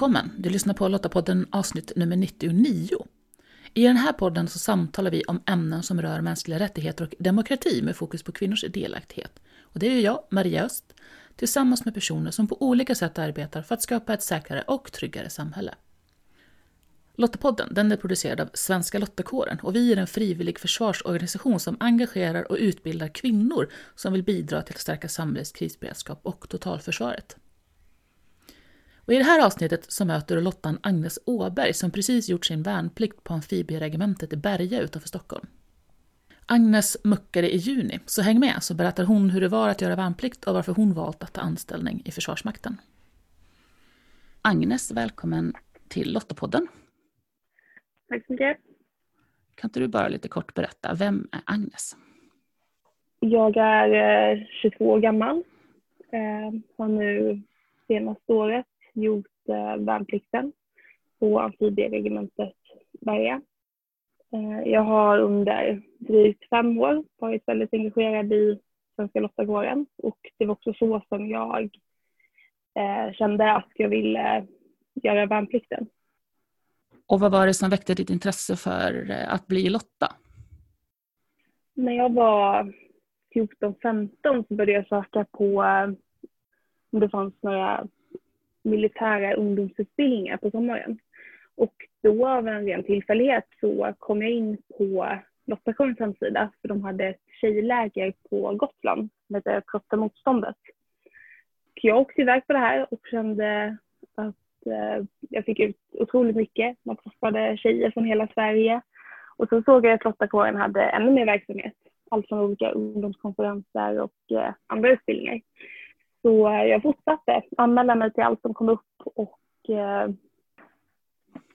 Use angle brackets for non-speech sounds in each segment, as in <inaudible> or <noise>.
Välkommen! Du lyssnar på Lottapodden avsnitt nummer 99. I den här podden så samtalar vi om ämnen som rör mänskliga rättigheter och demokrati med fokus på kvinnors delaktighet. Och det är jag, Maria Öst, tillsammans med personer som på olika sätt arbetar för att skapa ett säkrare och tryggare samhälle. Lottapodden den är producerad av Svenska Lottakåren och vi är en frivillig försvarsorganisation som engagerar och utbildar kvinnor som vill bidra till att stärka samhällets krisberedskap och totalförsvaret. Och I det här avsnittet så möter du Lottan Agnes Åberg som precis gjort sin värnplikt på amfibieregementet i Berga utanför Stockholm. Agnes muckade i juni, så häng med så berättar hon hur det var att göra värnplikt och varför hon valt att ta anställning i Försvarsmakten. Agnes, välkommen till Lottapodden. Tack så mycket. Kan inte du bara lite kort berätta, vem är Agnes? Jag är 22 eh, år gammal. Eh, har nu senaste året gjort eh, värnplikten på amfibieregementet Berga. Jag har under drygt fem år varit väldigt engagerad i Svenska Lottakåren och det var också så som jag kände att jag ville göra värnplikten. Och vad var det som väckte ditt intresse för eh, att bli Lotta? När jag var 14-15 så började jag söka på eh, om det fanns några militära ungdomsutbildningar på sommaren. Och då av en ren tillfällighet så kom jag in på Lottakårens hemsida för de hade ett tjejläger på Gotland som hette Krossa motståndet. Jag åkte iväg på det här och kände att Eh, jag fick ut otroligt mycket. Man träffade tjejer från hela Sverige. Och så såg jag att Lottakåren hade ännu mer verksamhet. Allt från olika ungdomskonferenser och eh, andra utbildningar. Så eh, jag fortsatte anmäla mig till allt som kom upp och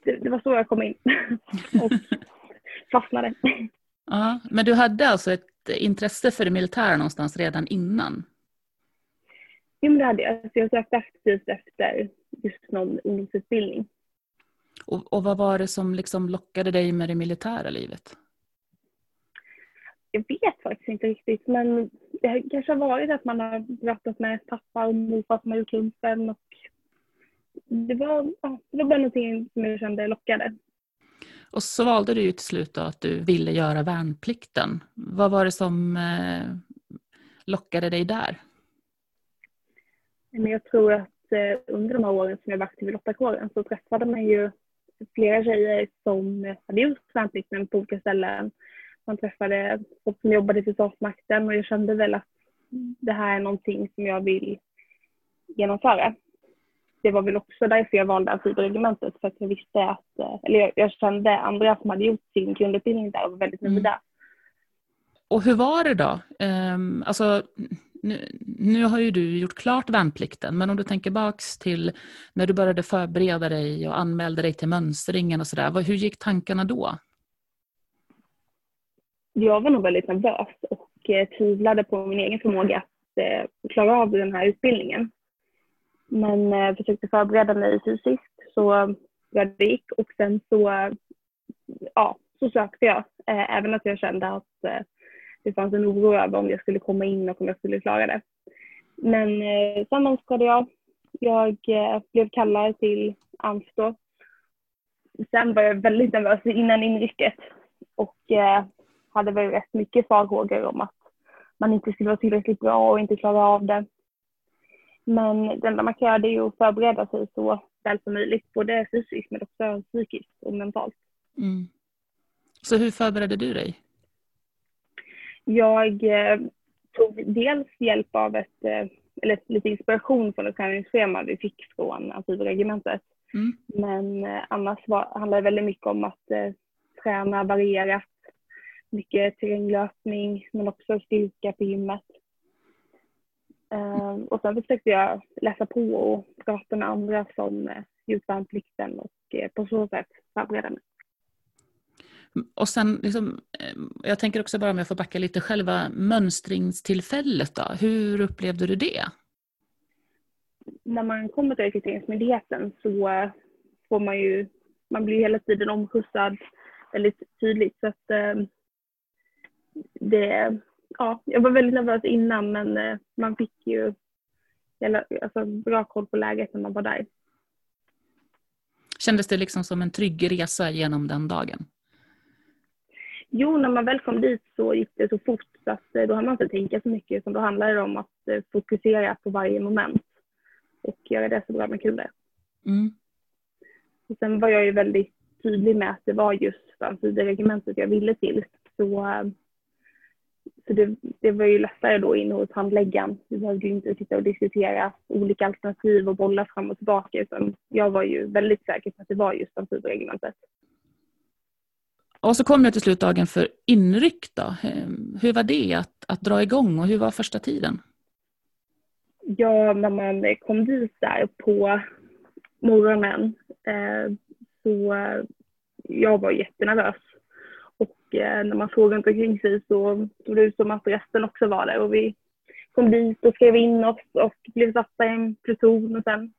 det, det var så jag kom in <laughs> och fastnade. Ja, men du hade alltså ett intresse för det militära någonstans redan innan? Jo, men det hade jag. Så jag sökte aktivt efter just någon ungdomsutbildning. Och, och vad var det som liksom lockade dig med det militära livet? Jag vet faktiskt inte riktigt men det kanske har varit att man har pratat med pappa och morfar som har gjort lumpen och det var, ja, det var bara någonting som jag kände lockade. Och så valde du ju till slut då att du ville göra värnplikten. Vad var det som eh, lockade dig där? Men jag tror att Eh, under de här åren som jag var aktiv i lottakåren så träffade man ju flera tjejer som hade gjort värnplikten på olika ställen. Man träffade folk som jobbade i Försvarsmakten och jag kände väl att det här är någonting som jag vill genomföra. Det var väl också därför jag valde amfibieregementet för att jag visste att, eh, eller jag, jag, kände andra som hade gjort sin grundutbildning där och var väldigt nöjda. Mm. Och hur var det då? Um, alltså, nu, nu, har ju du gjort klart värnplikten, men om du tänker baks till när du började förbereda dig och anmälde dig till mönstringen och sådär, hur gick tankarna då? Jag var nog väldigt nervös och eh, tvivlade på min egen förmåga att eh, klara av den här utbildningen. Men eh, försökte förbereda mig fysiskt så bra det gick och sen så, ja, så sökte jag. Eh, även att jag kände att eh, det fanns en oro över om jag skulle komma in och om jag skulle klara det. Men eh, sen önskade jag. Jag eh, blev kallad till Amstå. Sen var jag väldigt nervös innan inrycket och eh, hade väl rätt mycket farhågor om att man inte skulle vara tillräckligt bra och inte klara av det. Men det enda man kan göra är att förbereda sig så väl som möjligt, både fysiskt men också psykiskt och mentalt. Mm. Så hur förberedde du dig? Jag eh, tog dels hjälp av ett, eh, eller lite inspiration från ett träningsschema vi fick från amfibieregementet. Mm. Men eh, annars var, handlade det väldigt mycket om att eh, träna varierat. Mycket terränglöpning men också styrka på gymmet. Uh, och sen försökte jag läsa på och prata med andra som uh, gjort värnplikten och uh, på så sätt förbereda mig. Och sen, liksom, eh, jag tänker också bara om jag får backa lite, själva mönstringstillfället då, hur upplevde du det? När man kommer till Rekryteringsmyndigheten så får man ju, man blir hela tiden omskjutsad väldigt tydligt så att eh, det, ja, jag var väldigt nervös innan men eh, man fick ju alltså, bra koll på läget när man var där. Kändes det liksom som en trygg resa genom den dagen? Jo, när man väl kom dit så gick det så fort så att eh, då hann man inte tänka så mycket utan då handlade det om att eh, fokusera på varje moment och göra det så bra man kunde. Mm. Och sen var jag ju väldigt tydlig med att det var just amfibieregementet jag ville till. Så, så det, det var ju lättare då in hos handläggaren. Vi behövde ju inte sitta och diskutera olika alternativ och bolla fram och tillbaka utan jag var ju väldigt säker på att det var just amfibieregementet. Och så kom jag till slutdagen för inryck. Då. Ehm, hur var det att, att dra igång och hur var första tiden? Ja, när man kom dit där på morgonen eh, så jag var jättenervös. Och eh, när man såg runt omkring sig så såg det ut som att resten också var där. Och vi kom dit och skrev in oss och blev satta i en pluton och sen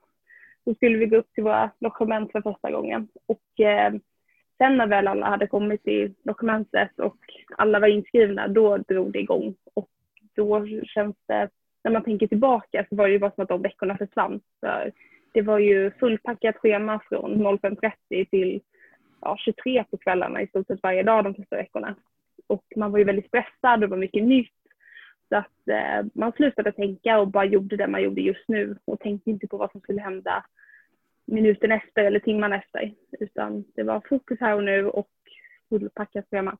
så skulle vi gå upp till våra logement för första gången. Och eh, sen när väl alla hade kommit till dokumentet och alla var inskrivna, då drog det igång. Och då känns det, när man tänker tillbaka så var det ju bara som att de veckorna försvann. För det var ju fullpackat schema från 05.30 till ja, 23 på kvällarna i stort sett varje dag de första veckorna. Och man var ju väldigt stressad och det var mycket nytt. Så att eh, man slutade tänka och bara gjorde det man gjorde just nu och tänkte inte på vad som skulle hända minuten efter eller timman efter. Utan det var fokus här och nu och fullpackat schema.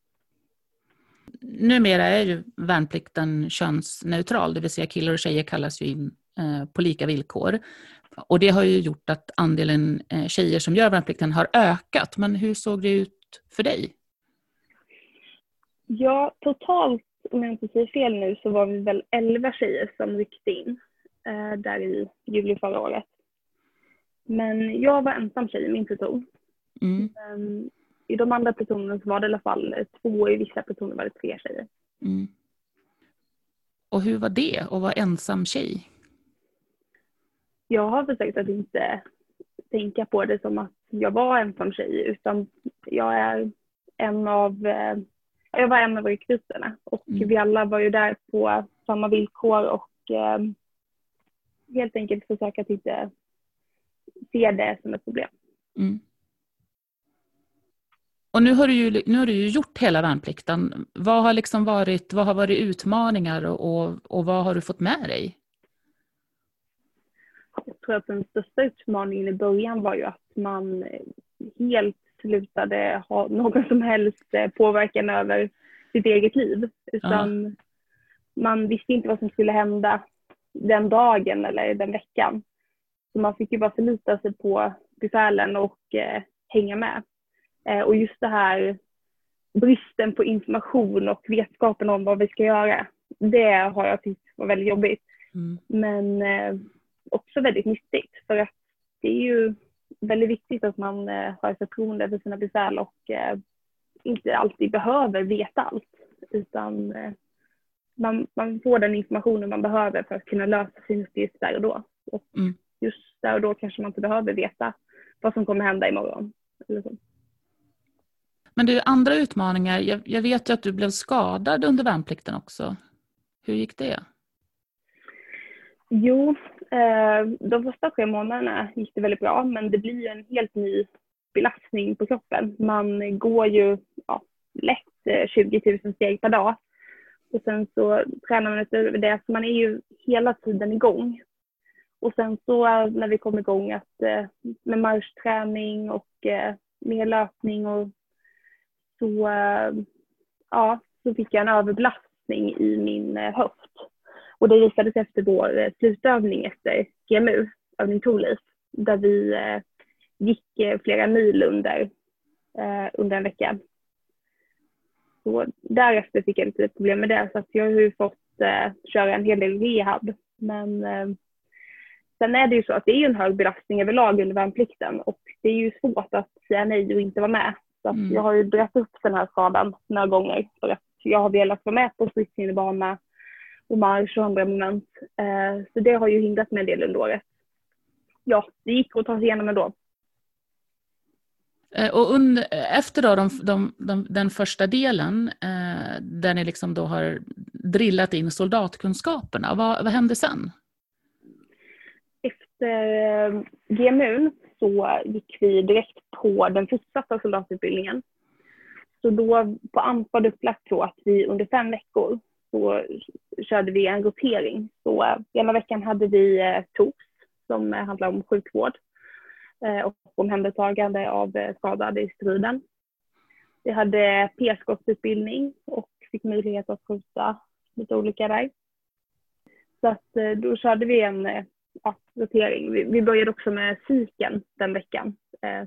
Numera är ju värnplikten könsneutral, det vill säga killar och tjejer kallas ju in på lika villkor. Och det har ju gjort att andelen eh, tjejer som gör värnplikten har ökat. Men hur såg det ut för dig? Ja, totalt, om jag inte säger fel nu, så var vi väl 11 tjejer som ryckte in eh, där i juli förra året. Men jag var ensam tjej i min pluton. Mm. Men I de andra plutonerna var det i alla fall två, i vissa plutoner var det tre tjejer. Mm. Och hur var det att vara ensam tjej? Jag har försökt att inte tänka på det som att jag var ensam tjej utan jag är en av eh, jag var en av rekryterna och mm. vi alla var ju där på samma villkor och eh, helt enkelt försöka att inte ser det som ett problem. Mm. Och nu har, du ju, nu har du ju gjort hela värnplikten. Vad har, liksom varit, vad har varit utmaningar och, och, och vad har du fått med dig? Jag tror att den största utmaningen i början var ju att man helt slutade ha någon som helst eh, påverkan över sitt eget liv. Utan ja. man visste inte vad som skulle hända den dagen eller den veckan. Så man fick ju bara förlita sig på befälen och eh, hänga med. Eh, och just det här bristen på information och vetskapen om vad vi ska göra, det har jag tyckt var väldigt jobbigt. Mm. Men eh, också väldigt nyttigt för att det är ju väldigt viktigt att man eh, har förtroende för sina befäl och eh, inte alltid behöver veta allt utan eh, man, man får den informationen man behöver för att kunna lösa sin uppgift där och då. Och mm just där och då kanske man inte behöver veta vad som kommer hända imorgon. Eller så. Men du, andra utmaningar. Jag, jag vet ju att du blev skadad under värnplikten också. Hur gick det? Jo, Eh, de första tre månaderna gick det väldigt bra, men det blir ju en helt ny belastning på kroppen. Man går ju ja, lätt eh, 20 000 steg per dag. Och sen så tränar man utöver det, så man är ju hela tiden igång. Och sen så eh, när vi kom igång att, med marschträning och mer löpning och så, ja, så fick jag en överbelastning i min höft. Och det visade sig efter vår slutövning efter GMU, övning Torleif, där vi gick flera mil under, under en vecka. Så därefter fick jag lite problem med det så att jag har ju fått köra en hel del rehab. Men Sen är det ju så att det är en hög belastning överlag under värnplikten och det är ju svårt att säga nej och inte vara med. Så mm. jag har ju dragit upp den här skadan några gånger för att jag har velat vara med på stridshinnebana och marsch och andra moment. Eh, så det har ju hindrat mig en del under året. Ja, det gick att ta sig igenom ändå. Eh, och under, efter då de, de, de, den första delen, eh, där ni liksom då har drillat in soldatkunskaperna, vad, vad hände sen? efter eh, GMU så gick vi direkt på den fortsatta soldatutbildningen. Så då på AMP var det upplagt så att vi under fem veckor så körde vi en rotering. Så eh, ena veckan hade vi eh, TOS som eh, handlar om sjukvård och omhändertagande av skadade i striden. Vi hade p-skottsutbildning och fick möjlighet att skjuta lite olika där. Så att då körde vi en ja, rotering. Vi, vi började också med psyken den veckan,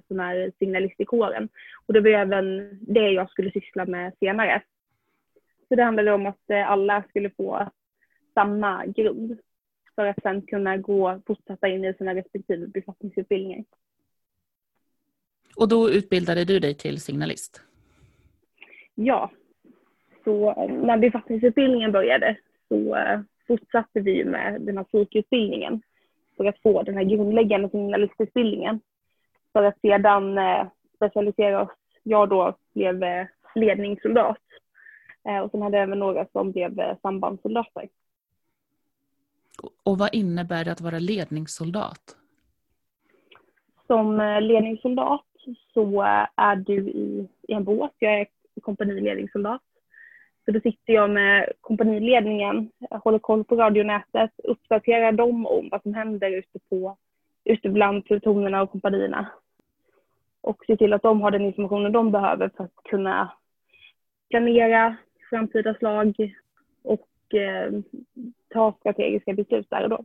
som är signalist i kåren. Och det var även det jag skulle syssla med senare. Så det handlade om att eh, alla skulle få samma grund för att sen kunna gå fortsätta in i sina respektive befattningsutbildningar. Och då utbildade du dig till signalist? Ja. Så när befattningsutbildningen började så eh, fortsatte vi med den här psykutbildningen för att få den här grundläggande signalistutbildningen. För att sedan eh, specialisera oss. Jag då blev eh, ledningssoldat och sen hade jag även några som blev sambandssoldater. Och vad innebär det att vara ledningssoldat? Som ledningssoldat så är du i, i en båt. Jag är kompaniledningssoldat. Så då sitter jag med kompaniledningen, håller koll på radionätet, uppdaterar dem om vad som händer ute, på, ute bland plutonerna och kompanierna. Och ser till att de har den informationen de behöver för att kunna planera framtida slag och eh, ta strategiska beslut där och då.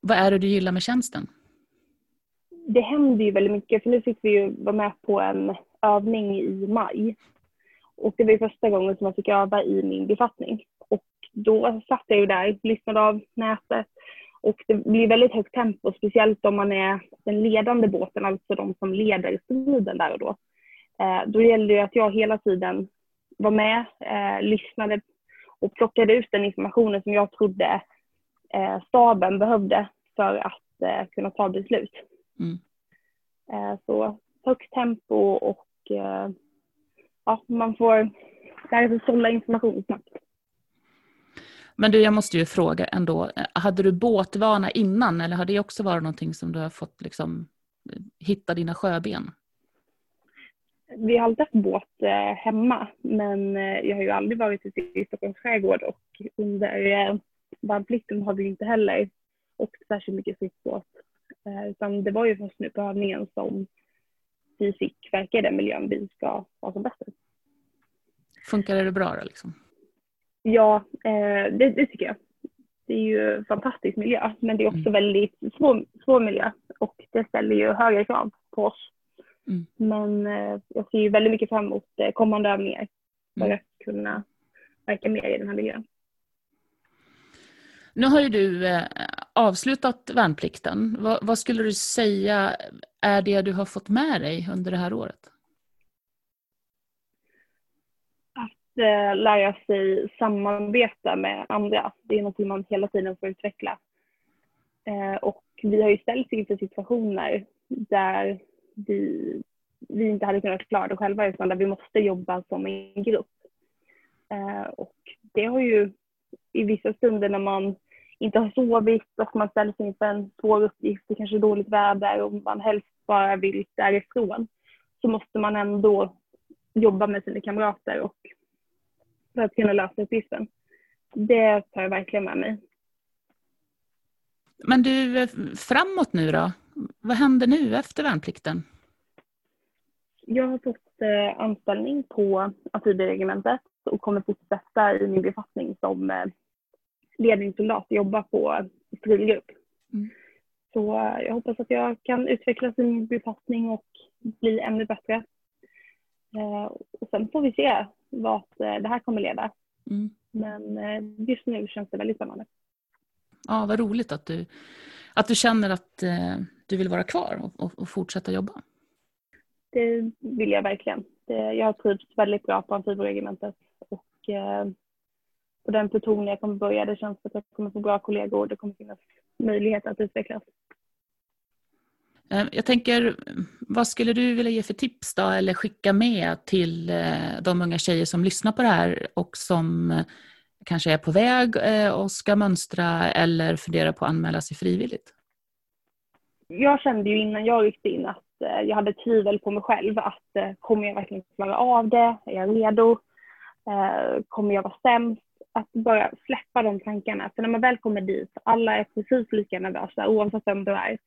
Vad är det du gillar med tjänsten? Det händer ju väldigt mycket, för nu fick vi ju vara med på en övning i maj. Och det var första gången som jag fick öva i min befattning. Och då satt jag ju där, lyssnade av nätet och det blir väldigt högt tempo, speciellt om man är den ledande båten, alltså de som leder striden där och då. Eh, då gällde det att jag hela tiden var med, eh, lyssnade och plockade ut den informationen som jag trodde eh, staben behövde för att eh, kunna ta beslut. Mm. Eh, så högt tempo och eh, ja, man får lära sig sålla information snabbt. Men du, jag måste ju fråga ändå, hade du båtvana innan eller har det också varit någonting som du har fått liksom hitta dina sjöben? Vi har alltid haft båt eh, hemma, men eh, jag har ju aldrig varit i Stockholms skärgård och under eh, värnplikten har vi inte heller åkt särskilt mycket frittbåt. Utan det var ju först nu på övningen som vi fick verka i den miljön vi ska vara som bäst Funkar det bra då? Liksom? Ja, eh, det, det, tycker jag. Det är ju fantastisk miljö, men det är också mm. väldigt svår, svår miljö och det ställer ju högre krav på oss. Mm. Men eh, jag ser ju väldigt mycket fram emot eh, kommande övningar för mm. att kunna verka mer i den här miljön. Nu har ju du eh, avslutat värnplikten. Vad, vad, skulle du säga är det du har fått med dig under det här året? Att eh, lära sig samarbeta med andra. Det är något man hela tiden får utveckla. Eh, och vi har ju ställts inför situationer där vi, vi inte hade kunnat klara det själva utan där vi måste jobba som en grupp. Eh, och det har ju i vissa stunder när man inte har sovit och man ställs inför en svår uppgift, det kanske är dåligt väder och man helst bara vill därifrån, så måste man ändå jobba med sina kamrater och för att kunna lösa uppgiften. Det tar jag verkligen med mig. Men du, eh, framåt nu då? Vad händer nu efter värnplikten? Jag har fått eh, anställning på amfibieregementet och kommer fortsätta i min befattning som eh, ledningssoldat och jobba på stridgrupp. Mm. Så eh, jag hoppas att jag kan utvecklas i min befattning och bli ännu bättre. Och sen får vi se vart det här kommer leda. Mm. Men just nu känns det väldigt spännande. Ja, vad roligt att du, att du känner att du vill vara kvar och, och, och fortsätta jobba. Det vill jag verkligen. Det, jag har trivts väldigt bra på amfibieregementet och på den pluton jag kommer börja. Det känns att jag kommer få bra kollegor och det kommer finnas möjlighet att utvecklas. Eh, jag tänker, vad skulle du vilja ge för tips då, eller skicka med till eh, de unga tjejer som lyssnar på det här och som eh, kanske är på väg och ska mönstra eller funderar på att anmäla sig frivilligt? Jag kände ju innan jag ryckte in att eh, jag hade tvivel på mig själv. Att eh, kommer jag verkligen klara av det? Är jag redo? Eh, kommer jag vara sämst? Att bara släppa de tankarna. För när man väl kommer dit, alla är precis lika nervösa oavsett vem du är.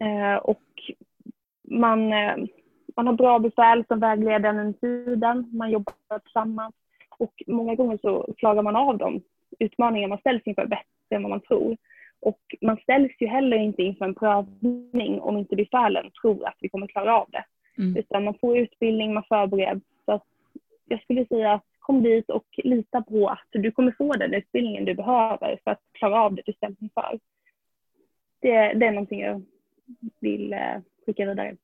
Eh, och man, eh, man har bra befäl som vägleder en i tiden. Man jobbar tillsammans. Och många gånger så klarar man av de utmaningar man ställs inför bättre än vad man tror. Och man ställs ju heller inte inför en prövning om inte befälen tror att vi kommer klara av det. Mm. Utan man får utbildning, man förbereds. Så jag skulle säga att kom dit och lita på att du kommer få den utbildningen du behöver för att klara av det du ställs inför. Det, det är någonting jag vill eh, skicka vidare.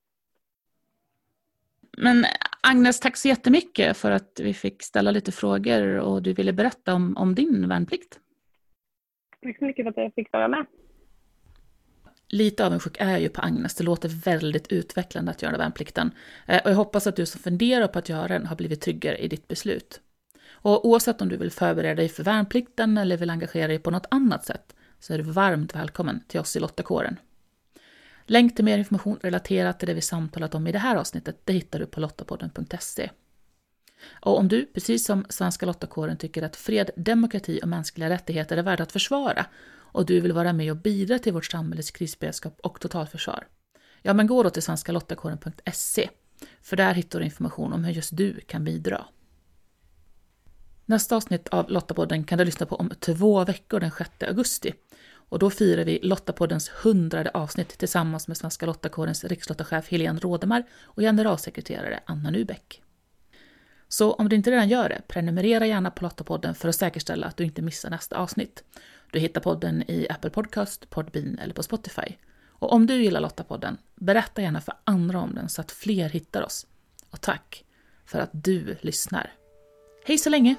Men Agnes, tack så jättemycket för att vi fick ställa lite frågor och du ville berätta om, om din värnplikt. Tack så mycket för att jag fick vara med. Lite avundsjuk är jag ju på Agnes, det låter väldigt utvecklande att göra värnplikten. Eh, och jag hoppas att du som funderar på att göra den har blivit tryggare i ditt beslut. Och oavsett om du vill förbereda dig för värnplikten eller vill engagera dig på något annat sätt så är du varmt välkommen till oss i Lottakåren. Länk till mer information relaterat till det vi samtalat om i det här avsnittet det hittar du på lottapodden.se. Och om du, precis som Svenska Lottakåren, tycker att fred, demokrati och mänskliga rättigheter är värda att försvara och du vill vara med och bidra till vårt samhälles krisberedskap och totalförsvar, ja men gå då till svenskalottakåren.se, för där hittar du information om hur just du kan bidra. Nästa avsnitt av Lottapodden kan du lyssna på om två veckor den 6 augusti. Och då firar vi Lottapoddens hundrade avsnitt tillsammans med Svenska Lottakårens rikslottachef Helene Rådemar och generalsekreterare Anna Nubeck. Så om du inte redan gör det, prenumerera gärna på Lottapodden för att säkerställa att du inte missar nästa avsnitt. Du hittar podden i Apple Podcast, Podbean eller på Spotify. Och om du gillar Lottapodden, berätta gärna för andra om den så att fler hittar oss. Och tack för att du lyssnar. Hej så länge!